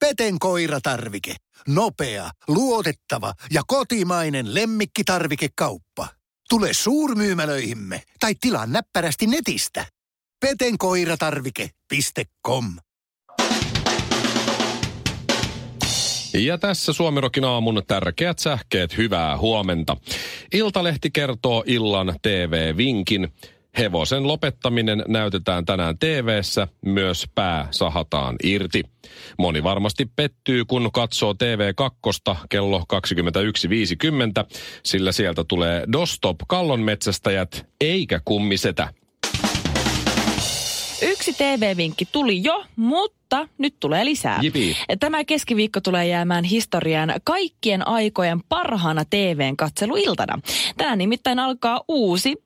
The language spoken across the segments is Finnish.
Peten koiratarvike. Nopea, luotettava ja kotimainen lemmikkitarvikekauppa. Tule suurmyymälöihimme tai tilaa näppärästi netistä. petenkoiratarvike.com Ja tässä Suomirokin aamun tärkeät sähkeet, hyvää huomenta. Iltalehti kertoo illan TV-vinkin. Hevosen lopettaminen näytetään tänään TV:ssä, myös pää sahataan irti. Moni varmasti pettyy, kun katsoo TV2 kello 21.50, sillä sieltä tulee Dostop kallonmetsästäjät eikä kummisetä. Yksi TV-vinkki tuli jo, mutta nyt tulee lisää. Jipi. Tämä keskiviikko tulee jäämään historiaan kaikkien aikojen parhaana TVn katseluiltana. Tänään nimittäin alkaa uusi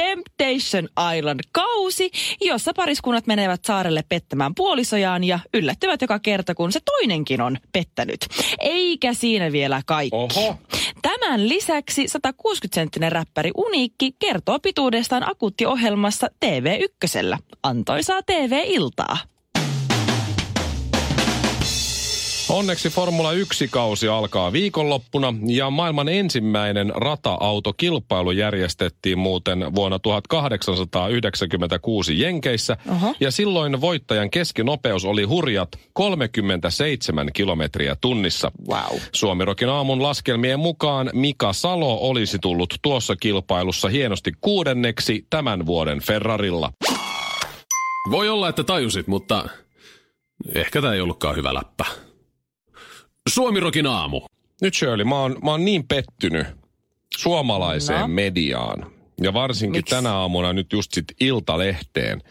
Temptation Island-kausi, jossa pariskunnat menevät saarelle pettämään puolisojaan ja yllättyvät joka kerta, kun se toinenkin on pettänyt. Eikä siinä vielä kaikki. Oho. Tämän lisäksi 160-senttinen räppäri Uniikki kertoo pituudestaan akuuttiohjelmassa TV1. Antoisaa TV-iltaa. Onneksi Formula 1-kausi alkaa viikonloppuna ja maailman ensimmäinen rata-autokilpailu järjestettiin muuten vuonna 1896 Jenkeissä. Oho. Ja silloin voittajan keskinopeus oli hurjat 37 kilometriä tunnissa. Wow. Suomirokin aamun laskelmien mukaan Mika Salo olisi tullut tuossa kilpailussa hienosti kuudenneksi tämän vuoden Ferrarilla. Voi olla, että tajusit, mutta ehkä tämä ei ollutkaan hyvä läppä. Suomirokin aamu. Nyt Shirley, mä oon, mä oon niin pettynyt suomalaiseen No. mediaan. Ja varsinkin Miksi? tänä aamuna nyt just sit Iltalehteen.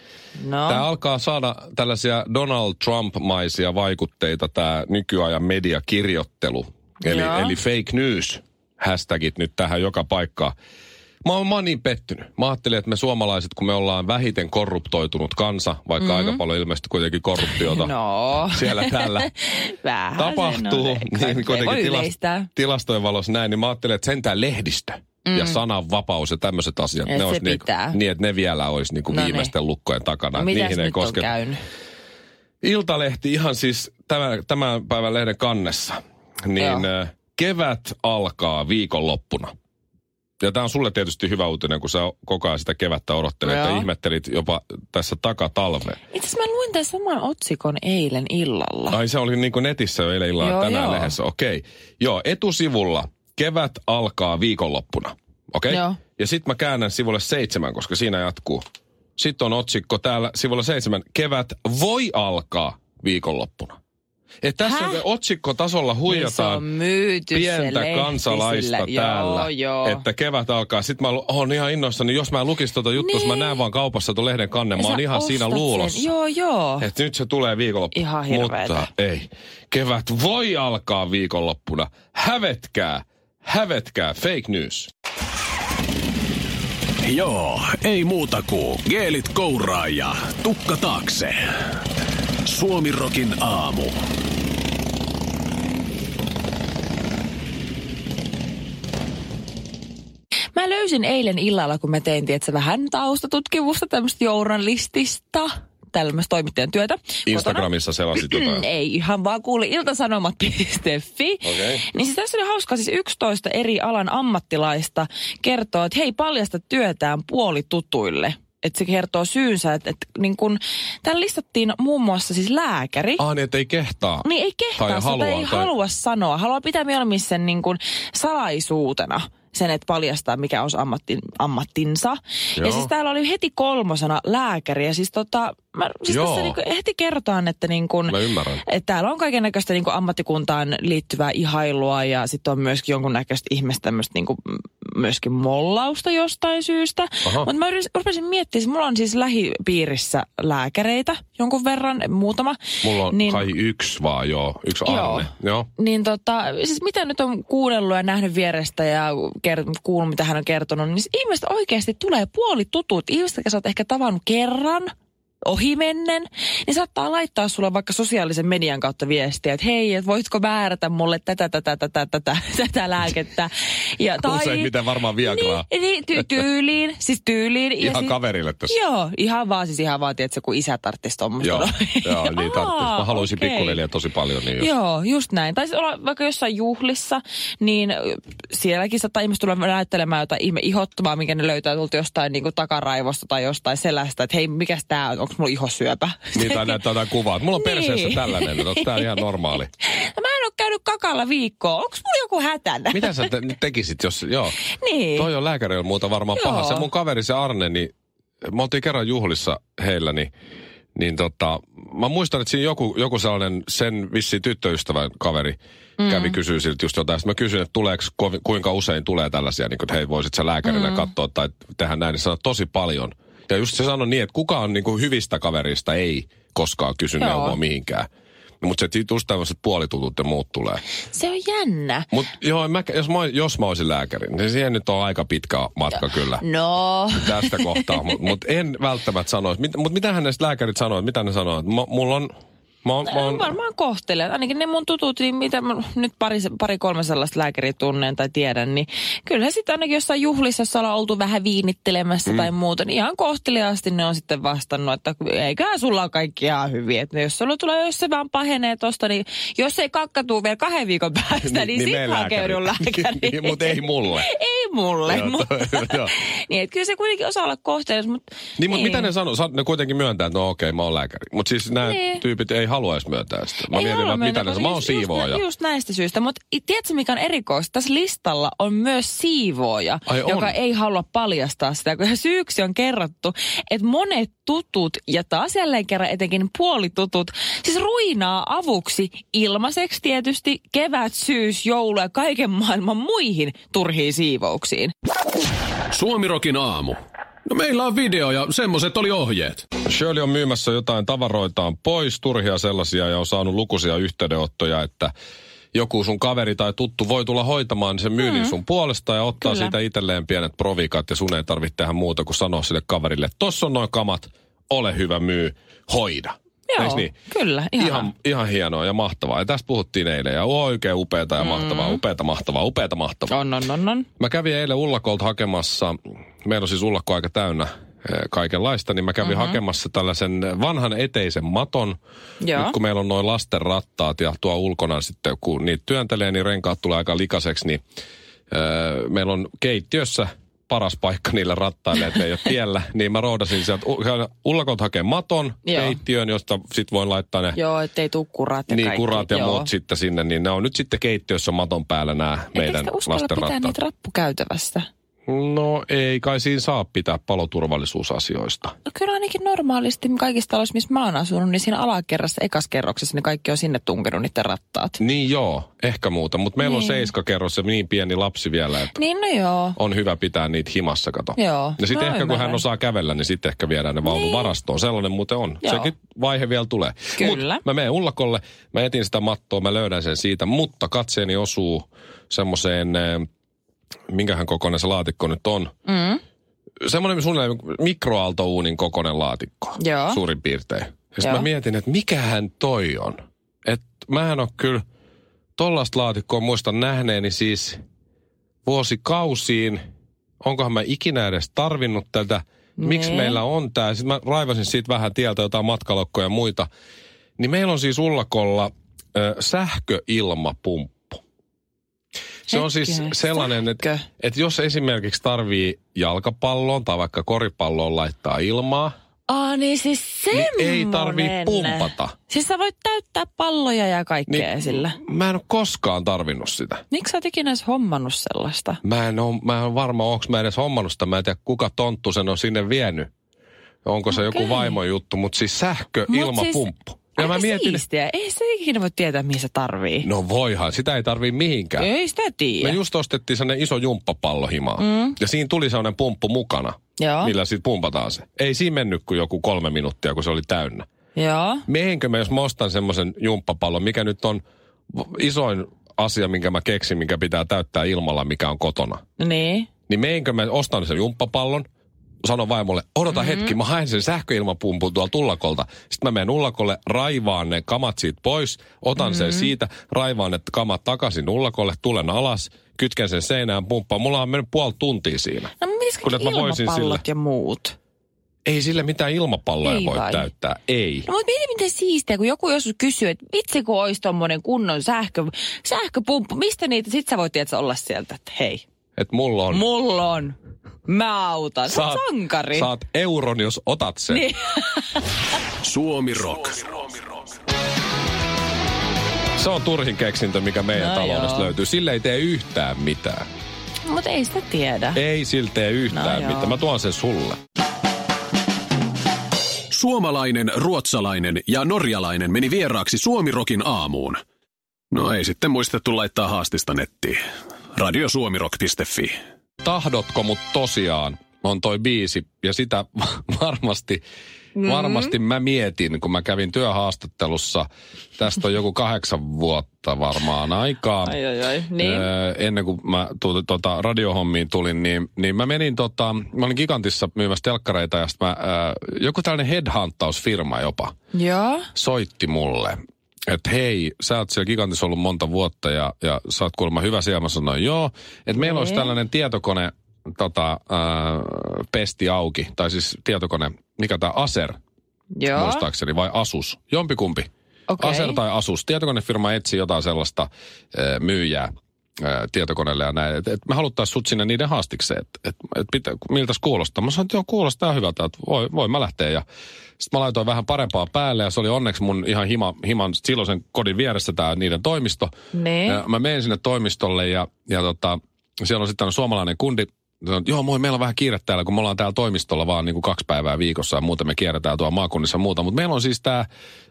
No, Tämä alkaa saada tällaisia Donald Trump-maisia vaikutteita, tämä nykyajan mediakirjoittelu. Eli, Joo. eli fake news hashtagit nyt tähän joka paikkaan. Mä oon, mä oon niin pettynyt. Mä ajattelin, että me suomalaiset, kun me ollaan vähiten korruptoitunut kansa, vaikka mm-hmm. aika paljon ilmeisesti kuitenkin korruptiota no. siellä täällä Vähän tapahtuu, on. niin kuitenkin tilas, tilastojen valossa näin, niin mä ajattelin, että sentään lehdistö mm. ja sananvapaus ja tämmöiset asiat, Et ne olisi niin, pitää. niin, että ne vielä olisi niin kuin No niin. viimeisten lukkojen takana. Mitäs niihin ei koske. Iltalehti ihan siis tämän, tämän päivän lehden kannessa, niin Joo. kevät alkaa viikonloppuna. Ja tämä on sulle tietysti hyvä uutinen, kun sä koko ajan sitä kevättä odottelet ja ihmettelit jopa tässä takatalveen. Itse asiassa mä luin tämän saman otsikon eilen illalla. Ai se oli niin kuin netissä jo eilen illalla Joo, tänään joo. lehdessä. Okei. Joo, etusivulla kevät alkaa viikonloppuna. Okei? Joo. Ja sitten mä käännän sivulle seitsemän, koska siinä jatkuu. Sitten on otsikko täällä sivulla seitsemän. Kevät voi alkaa viikonloppuna. Et tässä Häh? Otsikkotasolla Niin huijataan se pientä kansalaista täällä, Joo, joo. että kevät alkaa. Sitten mä oon ihan innoissani, jos mä lukisin tuota juttua, niin. mä Niin. näen vaan kaupassa tuon lehden kannen, mä oon ihan siinä ostat sen. luulossa. Joo, joo. Että nyt se tulee viikonloppuna. Ihan hirveetä. Mutta ei. Kevät voi alkaa viikonloppuna. Hävetkää. Hävetkää. Fake news. Joo, ei muuta kuin geelit kouraa ja tukka taakse. Suomirokin aamu. Mä löysin eilen illalla, kun mä tein tietysti vähän taustatutkimusta tämmöistä journalistista, tällaista toimittajan työtä. Instagramissa selasit jotain. Ei, ihan vaan kuuli iltasanomat.fi. Okei. Niin siis tässä oli hauska, siis 11 eri alan ammattilaista kertoo, että hei paljasta työtään puolitutuille. Että se kertoo syynsä, että, että niin kun, täällä listattiin muun muassa siis lääkäri. Ah, niin, että ei kehtaa. Niin ei kehtaa Tai sitä, halua, ei tai- halua sanoa. Haluaa pitää mieluummin sen niin kuin salaisuutena sen, että paljastaa, mikä on ammattin, ammattinsa. Joo. Ja siis täällä oli heti kolmosena lääkäri. Ja siis, tota, mä, siis Joo. tässä niin kuin heti kerrotaan, että, niin kuin, että täällä on kaiken näköistä niin ammattikuntaan liittyvää ihailua ja sitten on myöskin jonkunnäköistä ihmistä tämmöistä niin kuin, myöskin mollausta jostain syystä. Mutta mä rupesin miettimään, siis mulla on siis lähipiirissä lääkäreitä jonkun verran, muutama. Mulla on Niin- kai yksi vaan, joo. Yksi Joo. Arne. Joo. Niin tota, siis mitä nyt on kuunnellut ja nähnyt vierestä ja kert- kuullut, mitä hän on kertonut, niin ihmiset oikeasti tulee puolitutut. Ihmiset, jotka sä oot ehkä tavannut kerran ohimennen, niin saattaa laittaa sulle vaikka sosiaalisen median kautta viestiä, että hei, että voitko määrätä mulle tätä, tätä, tätä, tätä, tätä lääkettä. Ja, tai, Useimmiten varmaan Viagraa. Niin, niin ty- tyyliin, siis tyyliin. Ihan ja si- kaverille tässä. Joo, ihan vaan, siis ihan vaan, tiedätkö, kun isä tarttisi tuommoista. Joo, joo niin Aa, tarvitsisi. Mä haluaisin okei. pikkuveljeä tosi paljon. Niin jos... Joo, just näin. Tai olla vaikka jossain juhlissa, niin sielläkin saattaa ihmiset tulla näyttelemään jotain ihme ihottumaa, minkä ne löytää tulta jostain niin kuin takaraivosta tai jostain sellaista, että hei, mikäs tää on, onko mulla ihosyöpä? Niin, tai näyttää jotain kuvaa. Mulla on perseessä Niin. tällainen, että onko tää ihan normaali? No, mä en ole käynyt kakalla viikkoa. Onko mulla joku hätänä? Mitä sä te- tekisit, jos... Joo. Niin. Toi on lääkärillä muuta varmaan Joo. paha. Se mun kaveri, se Arne, niin me oltiin kerran juhlissa heillä, niin, niin tota, mä muistan, että siinä joku, joku sellainen sen vissi tyttöystävän kaveri mm. kävi kysyä siltä just jotain. Sitten mä kysyin, että tuleeko, kuinka usein tulee tällaisia, niin kuin, että hei, voisit sä lääkärillä mm. katsoa tai tehdä näin. Niin sanoi, tosi paljon. Ja just se sanoi niin, että kukaan niin kuin hyvistä kaverista ei koskaan kysy Joo. neuvoa mihinkään. Mutta se just tämmöiset puolitutut ja muut tulee. Se on jännä. Mutta joo, mä, jos, mä, jos mä olisin lääkäri, niin siihen nyt on aika pitkä matka kyllä No, tästä kohtaa. Mutta mut en välttämättä sanoisi. Mit, mutta mitähän näistä lääkärit sanoo? Mitä ne sanoo? M- mulla on... Mä oon, mä oon, varmaan kohtelee. Ainakin ne mun tutut, niin mitä mä nyt pari, pari kolme sellaista lääkäriä tunnen tai tiedän, niin kyllä sitten ainakin jossain juhlissa, jossa ollaan oltu vähän viinittelemässä mm. tai muuta, niin ihan kohteliaasti ne on sitten vastannut, että eiköhän sulla ole kaikki ihan hyvin. Että jos sulla tulee, jos se vaan pahenee tosta, niin jos ei kakkatuu vielä kahden viikon päästä, niin, niin, sitten hakeudun lääkäriin. Mutta ei mulle. ei mulle. Joo, mutta, niin, että kyllä se kuitenkin osaa olla kohteellinen, mutta... Niin, mutta mitä ne sanoo? Sa- Ne kuitenkin myöntää, että no okei, mä oon lääkäri. Mutta siis nämä Niin. tyypit ei halua edes myöntää sitä. Mä Ei mietin, että mitä sanoo. Mä oon siivooja. Just, just näistä syistä. Mutta tiedätkö mikä on erikoista? Tässä listalla on myös siivooja, Ai on? joka ei halua paljastaa sitä. Kun syyksi on kerrottu, että monet tutut ja taas jälleen kerran etenkin puolitutut, siis ruinaa avuksi ilmaiseksi tietysti kevät, syys, joulu ja kaiken maailman muihin turhiin siivouksiin. Suomirokin aamu. No meillä on video ja semmoset oli ohjeet. Shirley on myymässä jotain tavaroitaan pois, turhia sellaisia, ja on saanut lukuisia yhteydenottoja, että joku sun kaveri tai tuttu voi tulla hoitamaan sen myynnin sun puolesta ja ottaa Kyllä. siitä itselleen pienet provikat ja sun ei tarvitse tehdä muuta kuin sanoa sille kaverille, että tossa on noin kamat, ole hyvä myy, hoida. Joo, Eiks niin? kyllä, ihanaa. Ihan, ihan hienoa ja mahtavaa. Ja tästä puhuttiin eilen ja oikein upeata ja mahtavaa, upeata, mahtavaa, upeata, mahtavaa. On, on, on, on. Mä kävin eilen Ullakolta hakemassa, meillä on siis Ullakko aika täynnä eh, kaikenlaista, niin mä kävin mm-hmm. hakemassa tällaisen vanhan eteisen maton. Joo. Nyt kun meillä on noin lasten rattaat ja tuo ulkona sitten, kun niitä työntelee, niin renkaat tulee aika likaseksi, niin öö, meillä on keittiössä paras paikka niille rattaille, että ei ole tiellä. Niin mä roodasin sieltä U- Ullakolta hakee maton Joo. keittiöön, josta sit voin laittaa ne Joo, ettei tuu kurat ja niin, kaikki. kurat ja Joo. muut sitten sinne, niin ne on nyt sitten keittiössä maton päällä nämä meidän lasten pitää rattaat. niitä rappukäytävästä? No ei kai siinä saa pitää paloturvallisuusasioista. No kyllä ainakin normaalisti kaikissa taloissa, missä mä oon asunut, niin siinä alakerrassa, ekas kerroksessa, niin kaikki on sinne tunkenut niiden rattaat. Niin joo, ehkä muuta, mutta meillä on Niin. seiskakerros ja niin pieni lapsi vielä, että Niin no joo. on hyvä pitää niitä himassa, kato. Joo. Ja sitten No ehkä kun hän ymmärrän. osaa kävellä, niin sitten ehkä viedään ne vaunun Niin. varastoon. Sellainen muuten on. Joo. Sekin vaihe vielä tulee. Kyllä. Mut mä menen ullakolle, mä etin sitä mattoa, mä löydän sen siitä, mutta katseeni osuu semmoiseen, eh, minkähän kokoinen se laatikko nyt on. Mm. Semmoinen suunnilleen mikroaaltouunin kokoinen laatikko. Joo. Suurin piirtein. Ja sitten mä mietin, että mikähän toi on. Että mä en ole kyllä tollasta laatikkoa muistan nähneeni siis vuosikausiin. Onkohan mä ikinä edes tarvinnut tätä? Miksi meillä on tää? Sitten mä raivasin siitä vähän tieltä jotain matkalokkoja ja muita. Niin meillä on siis Ullakolla ö, sähköilmapumppu. Se on siis sellainen, että, sähkö? että jos esimerkiksi tarvii jalkapalloon tai vaikka koripalloon laittaa ilmaa, Aa, niin siis niin ei tarvii pumpata. Siis sä voit täyttää palloja ja kaikkea niin, sillä. Mä en ole koskaan tarvinnut sitä. Miksi sä oot ikinä edes hommannut sellaista? Mä en ole, mä en varma, onko mä edes hommannut sitä. Mä en tiedä, kuka tonttu sen on sinne vienyt. Onko se Okei. joku vaimon juttu, mutta siis sähkö, Mut ilmapumppu. Siis, ja mä aika mietin, siistiä. Ei se ikinä voi tietää, mihin se tarvii. no voihan, sitä ei tarvii mihinkään. Ei sitä Me tiedä. just ostettiin sellainen iso jumppapallo himaan. Mm. Ja siinä tuli sellainen pumppu mukana, Joo. millä sitten pumpataan se. Ei siinä mennyt kuin joku kolme minuuttia, kun se oli täynnä. Joo. Mehenkö mä, jos mä ostan semmoisen jumppapallon, mikä nyt on isoin asia, minkä mä keksin, minkä pitää täyttää ilmalla, mikä on kotona. Niin. Niin meinkö mä ostan sen jumppapallon, sanon vaimolle, odota mm-hmm. hetki, mä haen sen sähköilmapumpun tuolta ullakolta. Sitten mä menen ullakolle, raivaan ne kamat siitä pois, otan mm-hmm. sen siitä, raivaan ne kamat takaisin ullakolle, tulen alas, kytken sen seinään, pumppaan. Mulla on mennyt puoli tuntia siinä. No missä Kun, mä voisin sillä- ja muut? Ei sille mitään ilmapalloja Ei voi vai? täyttää. Ei. No mutta mieti miten siistiä, kun joku joskus kysyy, että vitsi kun olisi tommonen kunnon sähkö, sähköpumppu, mistä niitä, sit sä voit tietysti olla sieltä, että hei, Että mulla on. mulla on, mä autan, sä oot sankari. Saat euron, jos otat sen. Niin. Suomi Rock. Se on turhin keksintö, mikä meidän No taloudesta joo. löytyy. Sille ei tee yhtään mitään. Mutta ei sitä tiedä. Ei sille tee yhtään No joo. mitään. Mä tuon sen sulle. Suomalainen, ruotsalainen ja norjalainen meni vieraaksi Suomirokin aamuun. No ei sitten muistettu laittaa haastista nettiin. Radiosuomirock.fi. Tahdotko mut tosiaan on toi biisi. Ja sitä varmasti, mm-hmm. varmasti mä mietin, kun mä kävin työhaastattelussa. Tästä on joku kahdeksan vuotta varmaan aikaa. Ai, ai, ai. Niin. Öö, ennen kuin mä tu, tota, radiohommiin tulin, niin, niin mä menin tota, mä olin Gigantissa myymässä telkkareita ja mä, öö, joku tällainen headhuntausfirma jopa Joo. soitti mulle, että hei, sä oot siellä Gigantissa ollut monta vuotta ja, ja sä oot kuulemma hyvä siellä. Mä sanoin, joo, että meillä olisi tällainen tietokone, tota, äh, pesti auki, tai siis tietokone, mikä tämä Acer, Joo. muistaakseni, vai Asus, jompikumpi. Okei. Acer tai Asus. Tietokonefirma etsi jotain sellaista äh, myyjää tietokoneelle ja näin. Et, et me haluttaisiin sut sinne niiden haastikseen, että et, et pitä, miltä kuulostaa. Mä sanoin, että joo, kuulostaa hyvältä, että voi, voi mä lähteä. Ja sitten mä laitoin vähän parempaa päälle ja se oli onneksi mun ihan hima, himan silloisen kodin vieressä tämä niiden toimisto. Niin. Ja mä menen sinne toimistolle ja, ja tota, siellä on sitten suomalainen kundi, että joo, moi, meillä on vähän kiire täällä, kun me ollaan täällä toimistolla vaan niin kuin kaksi päivää viikossa ja muuten me kierretään tuolla maakunnissa ja muuta. Mutta meillä on siis tämä,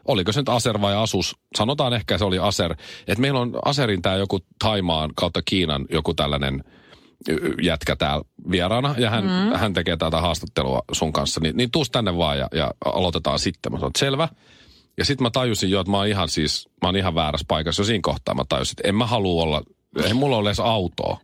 oliko se nyt Aser vai Asus, sanotaan ehkä se oli Aser, että meillä on Aserin tämä joku Taimaan kautta Kiinan joku tällainen jätkä täällä vieraana ja hän, mm. hän tekee tätä haastattelua sun kanssa, niin, niin tuus tänne vaan ja, ja aloitetaan sitten. Mä sanoin, että selvä. Ja sitten mä tajusin jo, että mä oon ihan siis, mä oon ihan väärässä paikassa jo siinä kohtaa. Mä tajusin, että en mä halua olla, ei mulla ole edes autoa.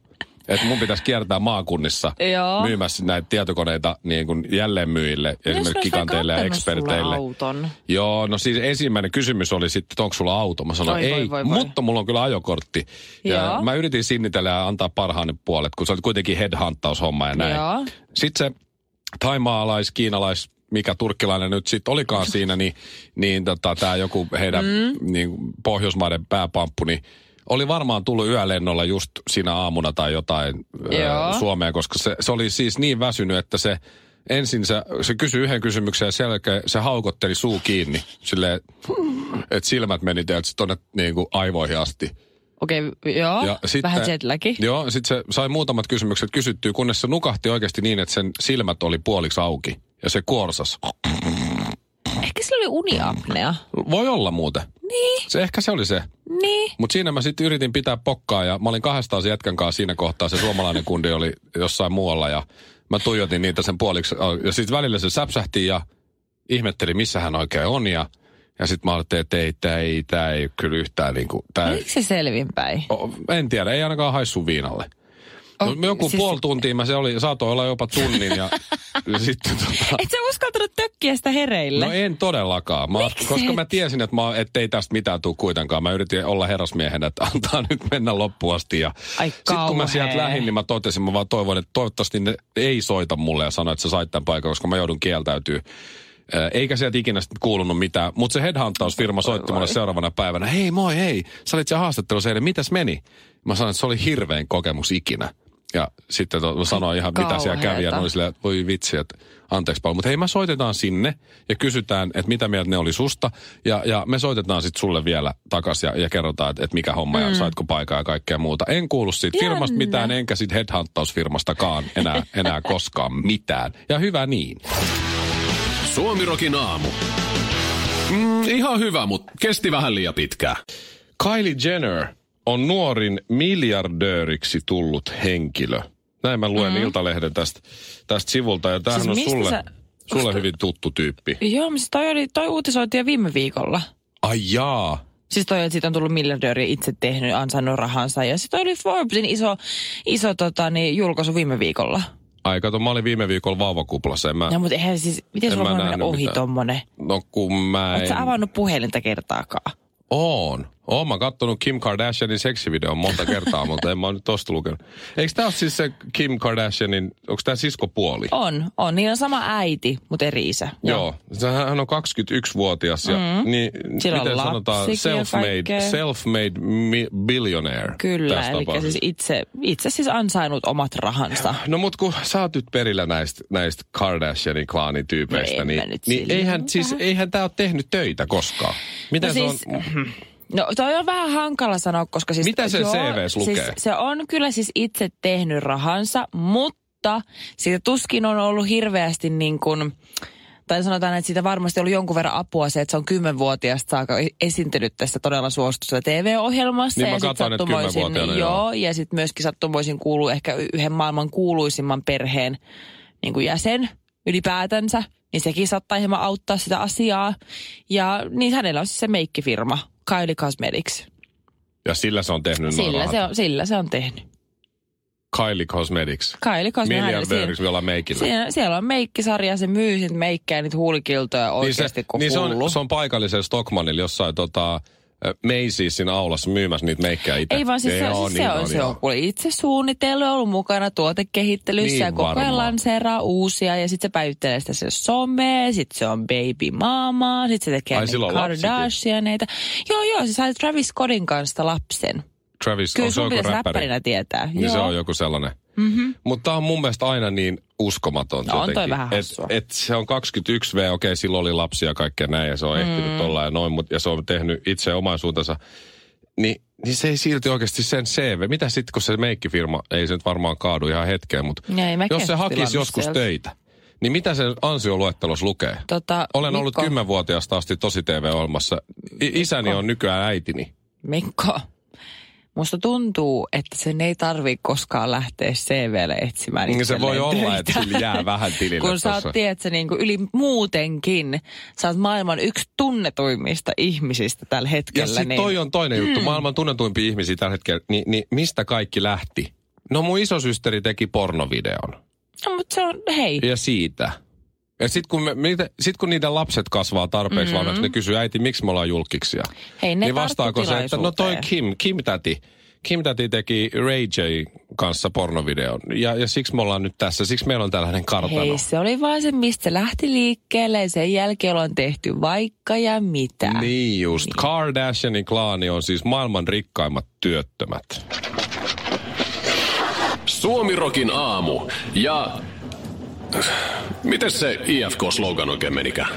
Että mun pitäisi kiertää maakunnissa Joo. myymässä näitä tietokoneita niin kuin jälleenmyyjille, ne esimerkiksi giganteille ja eksperteille. auton. Joo, no siis ensimmäinen kysymys oli sitten, että onko sulla auto? Mä sanoin, Oi, voi, ei, voi, voi. mutta mulla on kyllä ajokortti. Ja Joo. mä yritin sinnitellä ja antaa parhaani puolet, kun se oli kuitenkin headhuntaushomma ja näin. Joo. Sitten se taimaalais, kiinalais, mikä turkkilainen nyt sitten olikaan siinä, niin, niin tota, tämä joku heidän mm. niin, Pohjoismaiden pääpamppu, niin oli varmaan tullut yölennolla just siinä aamuna tai jotain ö. Suomeen, koska se, se oli siis niin väsynyt, että se ensin se, se kysyi yhden kysymyksen ja sen jälkeen se haukotteli suu kiinni. Silleen, että silmät meni teiltä tuonne niin kuin aivoihin asti. Okei, joo. Ja sitten, Vähän jetlagi. Joo, sitten se sai muutamat kysymykset kysyttyä, kunnes se nukahti oikeasti niin, että sen silmät oli puoliksi auki. Ja se kuorsas. Ehkä sillä oli uniapnea. Voi olla muuten. Niin, Se ehkä se oli se. niin. Mutta siinä mä sitten yritin pitää pokkaa ja mä olin kahdestaan sen jätkän kanssa siinä kohtaa. Se suomalainen kundi oli jossain muualla ja mä tuijotin niitä sen puoliksi. Ja sitten välillä se säpsähti ja ihmetteli, missä hän oikein on. Ja, ja sitten mä ajattelin, että ei, tämä ei, tää ei kyllä yhtään niin kuin, tää, Oliko se selvinpäin? En tiedä, ei ainakaan haissu viinalle. No, joku siis- puoli tuntia mä se oli, saatoi olla jopa tunnin ja, ja sitten tota, Et sä uskaltanut tökkiä sitä hereille? No en todellakaan, mä, Miksi koska et? mä tiesin, että mä, ettei tästä mitään tule kuitenkaan. Mä yritin olla herrasmiehen, että antaa nyt mennä loppuun asti. Ja Ai sitten kun mä sieltä lähdin, niin mä totesin, mä vaan toivon, että toivottavasti ne ei soita mulle ja sano, että sä sait tämän paikan, koska mä joudun kieltäytyy. Ö, Eikä sieltä ikinä sitten kuulunut mitään. Mutta se headhuntausfirma soitti mulle seuraavana päivänä. Hei moi, hei, sä olit se haastattelussa eilen, mitäs meni? Mä sanoin, että se oli hirveän kokemus ikinä. Ja sitten to, mä sanoin ihan, mitä siellä kävi. Ja kauheeta. oli silleen, että voi vitsi, että anteeksi paljon. Mutta hei, mä soitetaan sinne ja kysytään, että mitä mieltä ne oli susta. Ja, ja me soitetaan sitten sulle vielä takaisin ja, ja kerrotaan, että, että mikä homma ja saitko paikaa ja kaikkea muuta. En kuulu siitä firmasta Jännä. mitään, enkä siitä headhuntausfirmastakaan enää, enää koskaan mitään. Ja hyvä niin. Suomirokin aamu. Mm, ihan hyvä, mutta kesti vähän liian pitkään. Kylie Jenner on nuorin miljardööriksi tullut henkilö. Näin mä luen mm. Iltalehden tästä, tästä sivulta. Ja tämähän Siis on sulle, sä- sulle hyvin tuttu tyyppi. Joo, mutta siis toi, oli, toi uutisoitiin jo viime viikolla. Ai jaa. Siis toi, että siitä on tullut miljardööri itse tehnyt, ansainnut rahansa. Ja sitten oli Forbesin iso, iso tota, niin, julkaisu viime viikolla. Ai kato, mä olin viime viikolla vauvakuplassa. En mä, No mutta eihän siis, miten En sulla voi mennä ohi mitään. tommonen? no kun mä en... sä avannut puhelinta kertaakaan? Oon. Oon mä kattonut Kim Kardashianin seksivideon monta kertaa, mutta en mä nyt tosta lukenut. Eikö tää ole siis se Kim Kardashianin, onko tää siskopuoli? On, on. Niillä on sama äiti, mutta eri isä. Joo. Sehän hän on 21-vuotias ja mm. niin, Sillä miten sanotaan, self-made, self-made mi- billionaire. Kyllä, eli tapauksessa. siis itse, itse siis ansainnut omat rahansa. No mut kun sä oot nyt perillä näistä, näistä Kardashianin klaanityypeistä, No niin, niin eihän, siis, eihän tää ole tehnyt töitä koskaan. Miten No se siis, on? No toi on vähän hankala sanoa, koska siis... Mitä se CVs lukee? Siis, se on kyllä siis itse tehnyt rahansa, mutta siitä tuskin on ollut hirveästi niin kuin, tai sanotaan, että siitä varmasti ollut jonkun verran apua se, että se on kymmenvuotiaasta saakka esiintynyt tässä todella suositussa TV-ohjelmassa. Niin mä ja sit katsoin, että sattumoisin- joo. joo. Ja sitten myöskin sattumoisin kuuluu ehkä yhden maailman kuuluisimman perheen niin kuin jäsen ylipäätänsä. Niin sekin saattaa hieman auttaa sitä asiaa. Ja niin hänellä on siis se meikkifirma, Kylie Cosmetics. Ja sillä se on tehnyt Sillä se, on, sillä se on tehnyt. Kylie Cosmetics. Kylie Cosmetics. Miljardööriksi vielä meikillä. Siellä, siellä on meikkisarja, se myy sit meikkejä, niitä huulikiltoja oikeasti niin se, kuin niin se on, se on paikallisella Stockmanilla jossain tota, Macysin aulassa myymässä niitä meikkejä itse. Ei vaan siis se, siis niin se on, se on kuule itse suunnitellut, ollut mukana tuotekehittelyssä Niin ja koko ajan lanseeraa uusia ja sitten se päivittelee sitä se some, sitten se on baby mama, sitten se tekee Ai, on? Kardashianeita. Joo, joo, se sai Travis Scottin kanssa lapsen. Travis, Kyllä on se joku räppäri? räppärinä tietää. Niin joo. se on joku sellainen. Mm-hmm. Mutta tämä on mun mielestä aina niin uskomaton. No, on toi jotenkin. vähän et, hassua. et se on 21 V, okei, silloin oli lapsia ja kaikkea näin, ja se on mm. ehtinyt olla ja noin, mut, ja se on tehnyt itse omaisuutensa. Ni, niin se ei silti oikeasti sen CV. Mitä sitten, kun se meikkifirma, ei se nyt varmaan kaadu ihan hetkeen, mutta jos se hakisi joskus sieltä. töitä, niin mitä se ansioluettelos lukee? Tota, Olen ollut Mikko, kymmenvuotiaasta asti tosi TV-ohjelmassa. I- isäni on nykyään äitini. Mikko, musta tuntuu, että sen ei tarvi koskaan lähteä CVlle etsimään Niin se voi olla, että töitä. sillä jää vähän tilille Kun sä tossa. oot, tiedätkö, niin kuin yli muutenkin, sä oot maailman yksi tunnetuimmista ihmisistä tällä Ja hetkellä. sitten niin, toi on toinen juttu. Maailman tunnetuimpia ihmisiä tällä hetkellä. Ni, niin mistä kaikki lähti? No mun isosysteri teki pornovideon. no, mutta se on, hei, Ja siitä. Ja sitten kun, me, niitä, sit kun niiden lapset kasvaa tarpeeksi mm-hmm. vanhaksi, ne kysyy, äiti, miksi me ollaan julkiksia? hei ne niin vastaako se, että no toi. Kim, Kim täti. Kim täti teki Ray J kanssa pornovideon. Ja, ja siksi me ollaan nyt tässä. Siksi meillä on tällainen kartano. Hei, se oli vaan se, mistä se lähti liikkeelle ja sen jälkeen ollaan tehty vaikka ja mitä. Niin just. Kardashianin klaani on siis maailman rikkaimmat työttömät. Suomirokin aamu ja... Miten se IFK-slogan oikein menikään?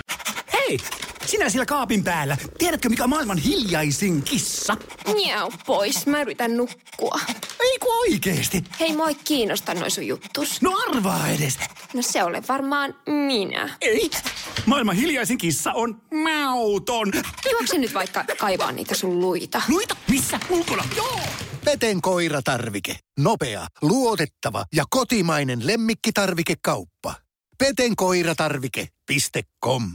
Hei! Sinä siellä kaapin päällä. Tiedätkö, mikä on maailman hiljaisin kissa? Miau pois, mä yritän nukkua. Ei kun oikeesti. Hei, moi kiinnosta noin sun juttus. No arvaa edes. No se ole varmaan minä. Ei. Maailman hiljaisin kissa on mauton. Juokse nyt vaikka kaivaa niitä sun luita. Luita, missä? Ulkona. Joo. Peten koiratarvike. Nopea, luotettava ja kotimainen lemmikkitarvikekauppa. petenkoiratarvike.com